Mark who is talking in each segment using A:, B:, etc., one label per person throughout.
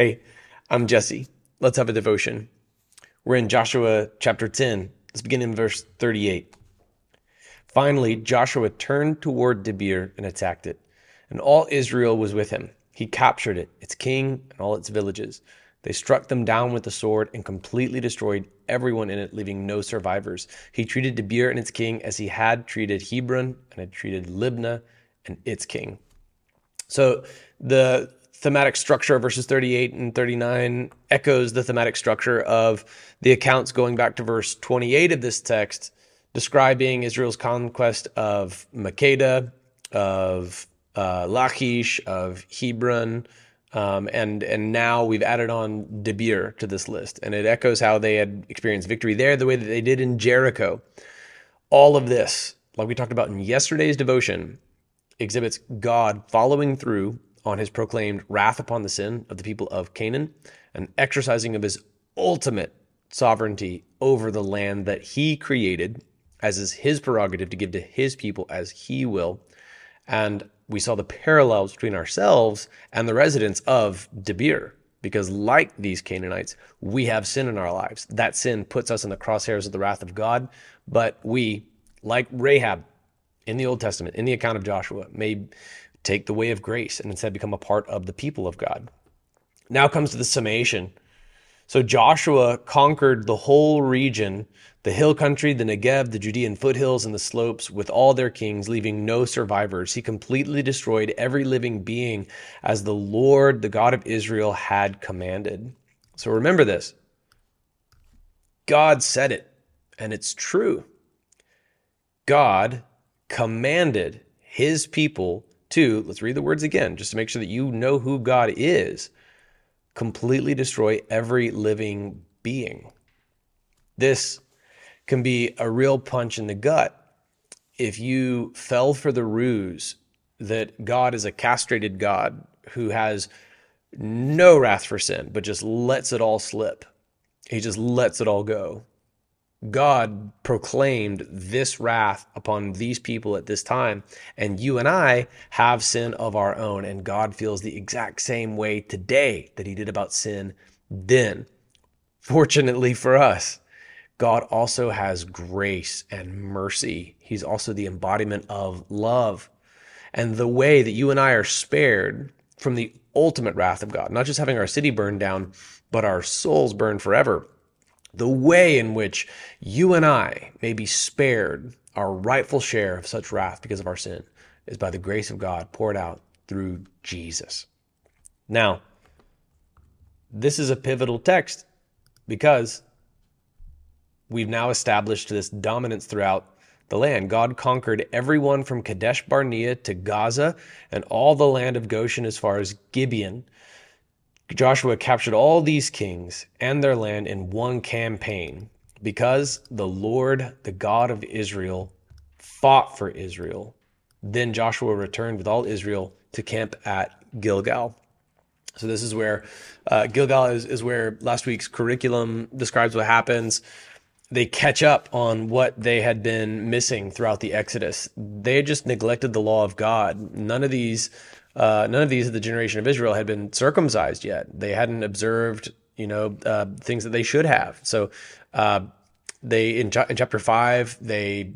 A: Hey, I'm Jesse. Let's have a devotion. We're in Joshua chapter 10. Let's begin in verse 38. Finally, Joshua turned toward Debir and attacked it, and all Israel was with him. He captured it, its king, and all its villages. They struck them down with the sword and completely destroyed everyone in it, leaving no survivors. He treated Debir and its king as he had treated Hebron and had treated Libnah and its king. So the thematic structure of verses 38 and 39 echoes the thematic structure of the accounts going back to verse 28 of this text, describing Israel's conquest of Makkedah, of uh, Lachish, of Hebron, um, and and now we've added on Debir to this list, and it echoes how they had experienced victory there, the way that they did in Jericho. All of this, like we talked about in yesterday's devotion, exhibits God following through on his proclaimed wrath upon the sin of the people of Canaan and exercising of his ultimate sovereignty over the land that he created, as is his prerogative to give to his people as he will. And we saw the parallels between ourselves and the residents of Debir, because like these Canaanites, we have sin in our lives. That sin puts us in the crosshairs of the wrath of God, but we, like Rahab in the Old Testament, in the account of Joshua, may take the way of grace and instead become a part of the people of God. Now comes to the summation. So Joshua conquered the whole region, the hill country, the Negev, the Judean foothills, and the slopes with all their kings, leaving no survivors. He completely destroyed every living being as the Lord, the God of Israel, had commanded. So remember this God said it, and it's true. God commanded his people Two, let's read the words again just to make sure that you know who God is. Completely destroy every living being. This can be a real punch in the gut if you fell for the ruse that God is a castrated God who has no wrath for sin, but just lets it all slip. He just lets it all go. God proclaimed this wrath upon these people at this time. And you and I have sin of our own. And God feels the exact same way today that he did about sin then. Fortunately for us, God also has grace and mercy. He's also the embodiment of love. And the way that you and I are spared from the ultimate wrath of God, not just having our city burned down, but our souls burned forever the way in which you and I may be spared our rightful share of such wrath because of our sin is by the grace of God poured out through Jesus. Now, this is a pivotal text because we've now established this dominance throughout the land. God conquered everyone from Kadesh Barnea to Gaza and all the land of Goshen as far as Gibeon. Joshua captured all these kings and their land in one campaign because the Lord, the God of Israel, fought for Israel. Then Joshua returned with all Israel to camp at Gilgal. So this is where uh, Gilgal is, is where last week's curriculum describes what happens. They catch up on what they had been missing throughout the Exodus. They had just neglected the law of God. None of these uh, none of these of the generation of Israel had been circumcised yet. They hadn't observed, you know, uh, things that they should have. So uh, they in, in chapter five they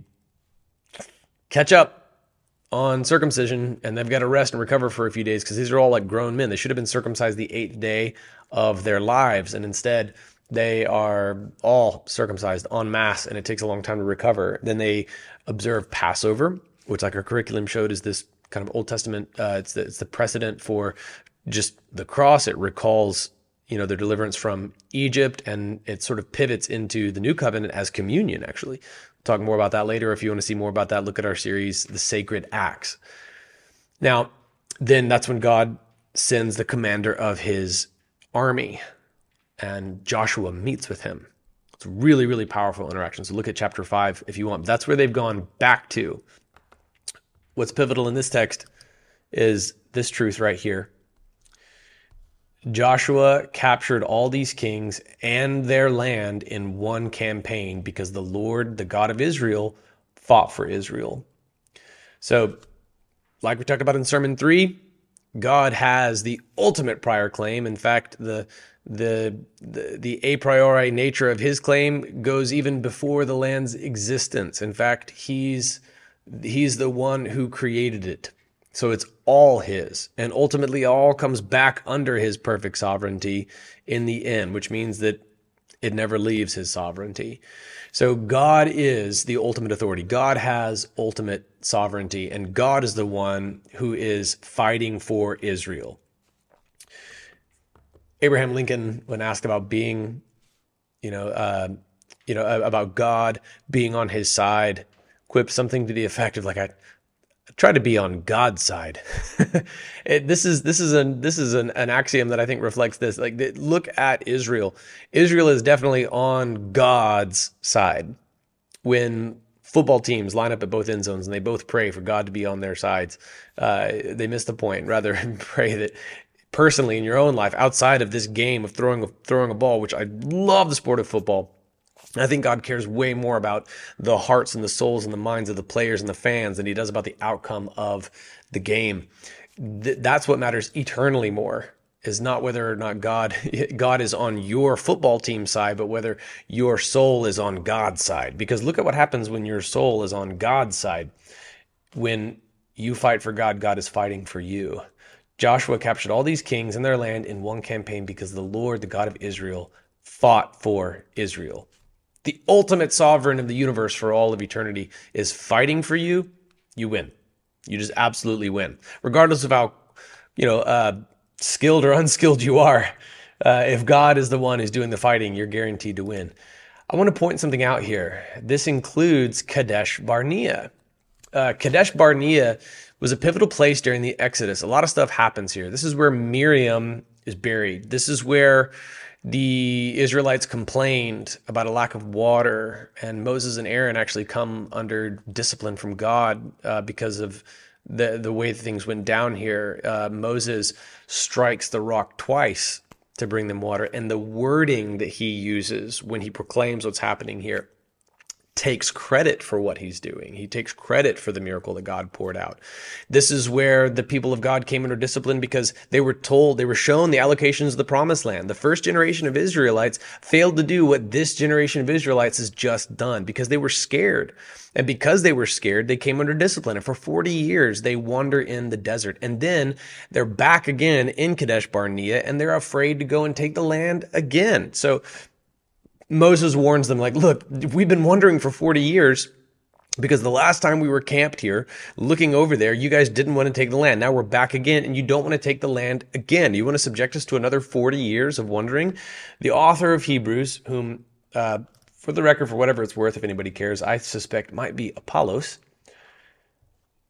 A: catch up on circumcision and they've got to rest and recover for a few days because these are all like grown men. They should have been circumcised the eighth day of their lives, and instead they are all circumcised en masse, and it takes a long time to recover. Then they observe Passover, which, like our curriculum showed, is this kind of Old Testament. Uh, it's the it's the precedent for just the cross. It recalls you know their deliverance from Egypt, and it sort of pivots into the new covenant as communion. Actually, we'll talk more about that later. If you want to see more about that, look at our series, "The Sacred Acts." Now, then that's when God sends the commander of his army, and Joshua meets with him. It's really, really powerful interaction. So look at chapter five if you want. That's where they've gone back to what's pivotal in this text is this truth right here. Joshua captured all these kings and their land in one campaign because the Lord, the God of Israel, fought for Israel. So, like we talked about in Sermon 3, God has the ultimate prior claim. In fact, the the, the the a priori nature of his claim goes even before the land's existence. In fact, he's he's the one who created it. So it's all his. And ultimately all comes back under his perfect sovereignty in the end, which means that it never leaves his sovereignty. So God is the ultimate authority. God has ultimate sovereignty, and God is the one who is fighting for Israel. Abraham Lincoln, when asked about being, you know, uh, you know, about God being on his side, something to the effect of like, I, I try to be on God's side. it, this is this is an this is an, an axiom that I think reflects this. Like, look at Israel. Israel is definitely on God's side. When football teams line up at both end zones and they both pray for God to be on their sides, uh, they miss the point. Rather, pray that personally in your own life, outside of this game of throwing a, throwing a ball, which I love the sport of football. I think God cares way more about the hearts and the souls and the minds of the players and the fans than he does about the outcome of the game. Th- that's what matters eternally more is not whether or not God God is on your football team side, but whether your soul is on God's side. Because look at what happens when your soul is on God's side. When you fight for God, God is fighting for you. Joshua captured all these kings and their land in one campaign because the Lord, the God of Israel, fought for Israel. The ultimate sovereign of the universe for all of eternity is fighting for you. You win. You just absolutely win, regardless of how, you know, uh, skilled or unskilled you are. Uh, if God is the one who's doing the fighting, you're guaranteed to win. I want to point something out here. This includes Kadesh Barnea. Uh, Kadesh Barnea was a pivotal place during the Exodus. A lot of stuff happens here. This is where Miriam is buried. This is where the Israelites complained about a lack of water, and Moses and Aaron actually come under discipline from God uh, because of the the way things went down here. Uh, Moses strikes the rock twice to bring them water, and the wording that he uses when he proclaims what's happening here takes credit for what he's doing. He takes credit for the miracle that God poured out. This is where the people of God came under discipline because they were told, they were shown the allocations of the promised land. The first generation of Israelites failed to do what this generation of Israelites has just done because they were scared. And because they were scared, they came under discipline. And for 40 years, they wander in the desert. And then they're back again in Kadesh Barnea and they're afraid to go and take the land again. So Moses warns them, like, look, we've been wondering for 40 years because the last time we were camped here, looking over there, you guys didn't want to take the land. Now we're back again, and you don't want to take the land again. You want to subject us to another 40 years of wondering? The author of Hebrews, whom, uh, for the record, for whatever it's worth, if anybody cares, I suspect might be Apollos,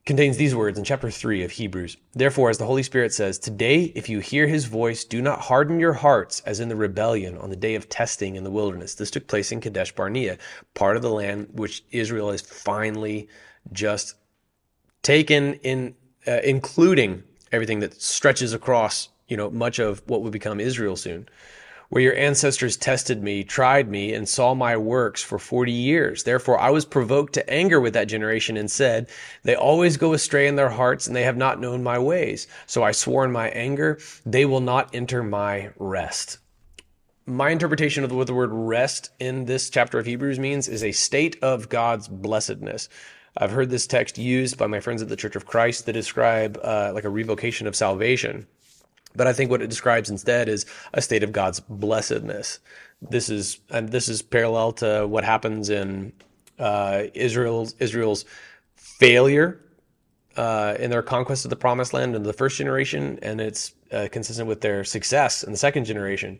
A: contains these words in chapter 3 of Hebrews. Therefore, as the Holy Spirit says, Today, if you hear his voice, do not harden your hearts as in the rebellion on the day of testing in the wilderness. This took place in Kadesh Barnea, part of the land which Israel has finally just taken in, uh, including everything that stretches across, you know, much of what would become Israel soon where your ancestors tested me, tried me, and saw my works for 40 years. Therefore, I was provoked to anger with that generation and said, They always go astray in their hearts, and they have not known my ways. So I swore in my anger, They will not enter my rest. My interpretation of what the word rest in this chapter of Hebrews means is a state of God's blessedness. I've heard this text used by my friends at the Church of Christ to describe uh, like a revocation of salvation. But I think what it describes instead is a state of God's blessedness. This is and this is parallel to what happens in uh, Israel's Israel's failure uh, in their conquest of the Promised Land in the first generation, and it's uh, consistent with their success in the second generation.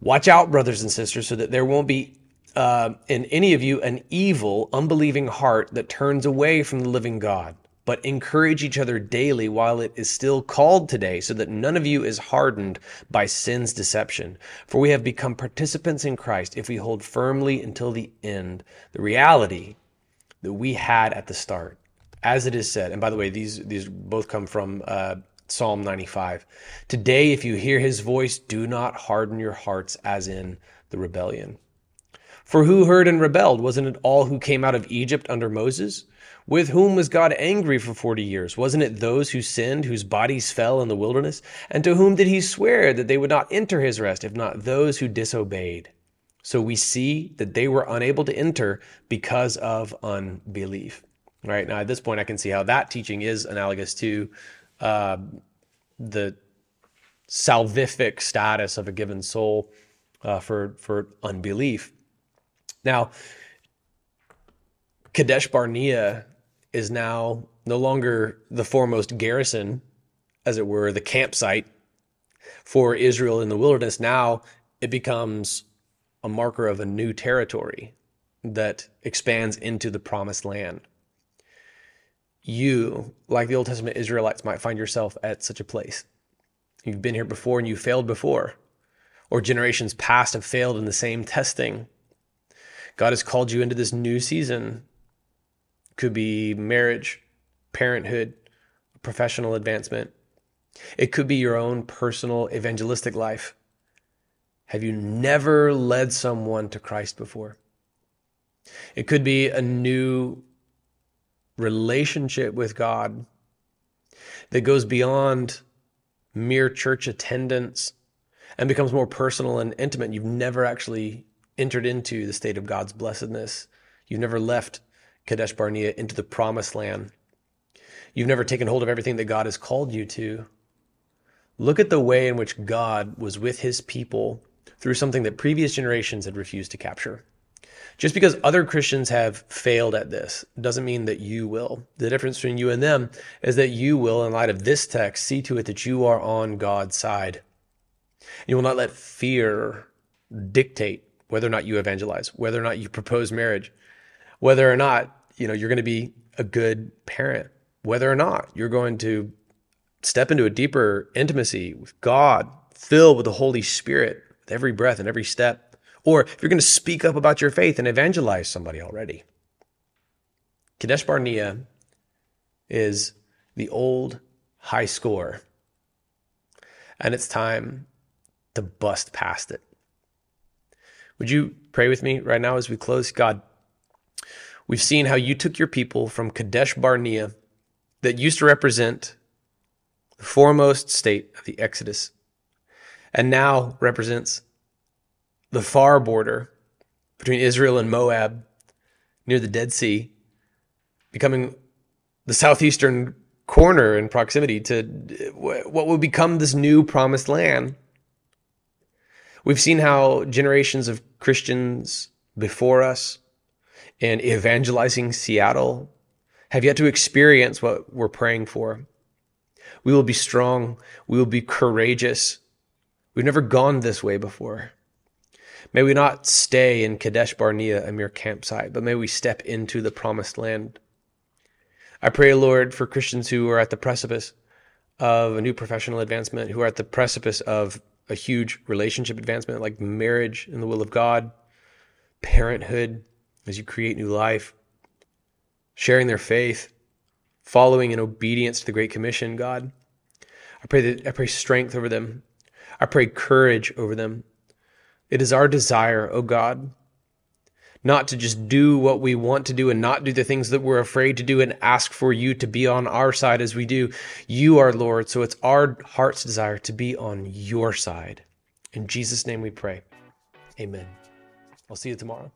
A: Watch out, brothers and sisters, so that there won't be uh, in any of you an evil, unbelieving heart that turns away from the living God but encourage each other daily while it is still called today, so that none of you is hardened by sin's deception. For we have become participants in Christ if we hold firmly until the end the reality that we had at the start. As it is said, and by the way, these these both come from uh, Psalm 95. Today, if you hear his voice, do not harden your hearts as in the rebellion. For who heard and rebelled? Wasn't it all who came out of Egypt under Moses? With whom was God angry for 40 years? Wasn't it those who sinned, whose bodies fell in the wilderness? And to whom did he swear that they would not enter his rest, if not those who disobeyed? So we see that they were unable to enter because of unbelief. Right now, at this point, I can see how that teaching is analogous to uh, the salvific status of a given soul uh, for for unbelief. Now, Kadesh Barnea is now no longer the foremost garrison, as it were, the campsite for Israel in the wilderness. Now it becomes a marker of a new territory that expands into the promised land. You, like the Old Testament Israelites, might find yourself at such a place. You've been here before and you failed before, or generations past have failed in the same testing. God has called you into this new season. Could be marriage, parenthood, professional advancement. It could be your own personal evangelistic life. Have you never led someone to Christ before? It could be a new relationship with God that goes beyond mere church attendance and becomes more personal and intimate. You've never actually entered into the state of God's blessedness. You've never left Kadesh Barnea into the promised land. You've never taken hold of everything that God has called you to. Look at the way in which God was with his people through something that previous generations had refused to capture. Just because other Christians have failed at this doesn't mean that you will. The difference between you and them is that you will, in light of this text, see to it that you are on God's side. You will not let fear dictate whether or not you evangelize, whether or not you propose marriage, whether or not, you know, you're going to be a good parent, whether or not you're going to step into a deeper intimacy with God, filled with the Holy Spirit, with every breath and every step, or if you're going to speak up about your faith and evangelize somebody already. Kadesh Barnea is the old high score, and it's time to bust past it. Would you pray with me right now as we close? God, we've seen how you took your people from Kadesh Barnea that used to represent the foremost state of the Exodus and now represents the far border between Israel and Moab near the Dead Sea, becoming the southeastern corner in proximity to what will become this new promised land. We've seen how generations of Christians before us in evangelizing Seattle have yet to experience what we're praying for. We will be strong. We will be courageous. We've never gone this way before. May we not stay in Kadesh Barnea, a mere campsite, but may we step into the promised land. I pray, Lord, for Christians who are at the precipice of a new professional advancement, who are at the precipice of a huge relationship advancement like marriage in the will of God, parenthood as you create new life, sharing their faith, following in obedience to the Great Commission, God. I pray that I pray strength over them. I pray courage over them. It is our desire, O oh God, not to just do what we want to do and not do the things that we're afraid to do and ask for you to be on our side as we do. You are Lord, so it's our heart's desire to be on your side. In Jesus' name we pray. Amen. I'll see you tomorrow.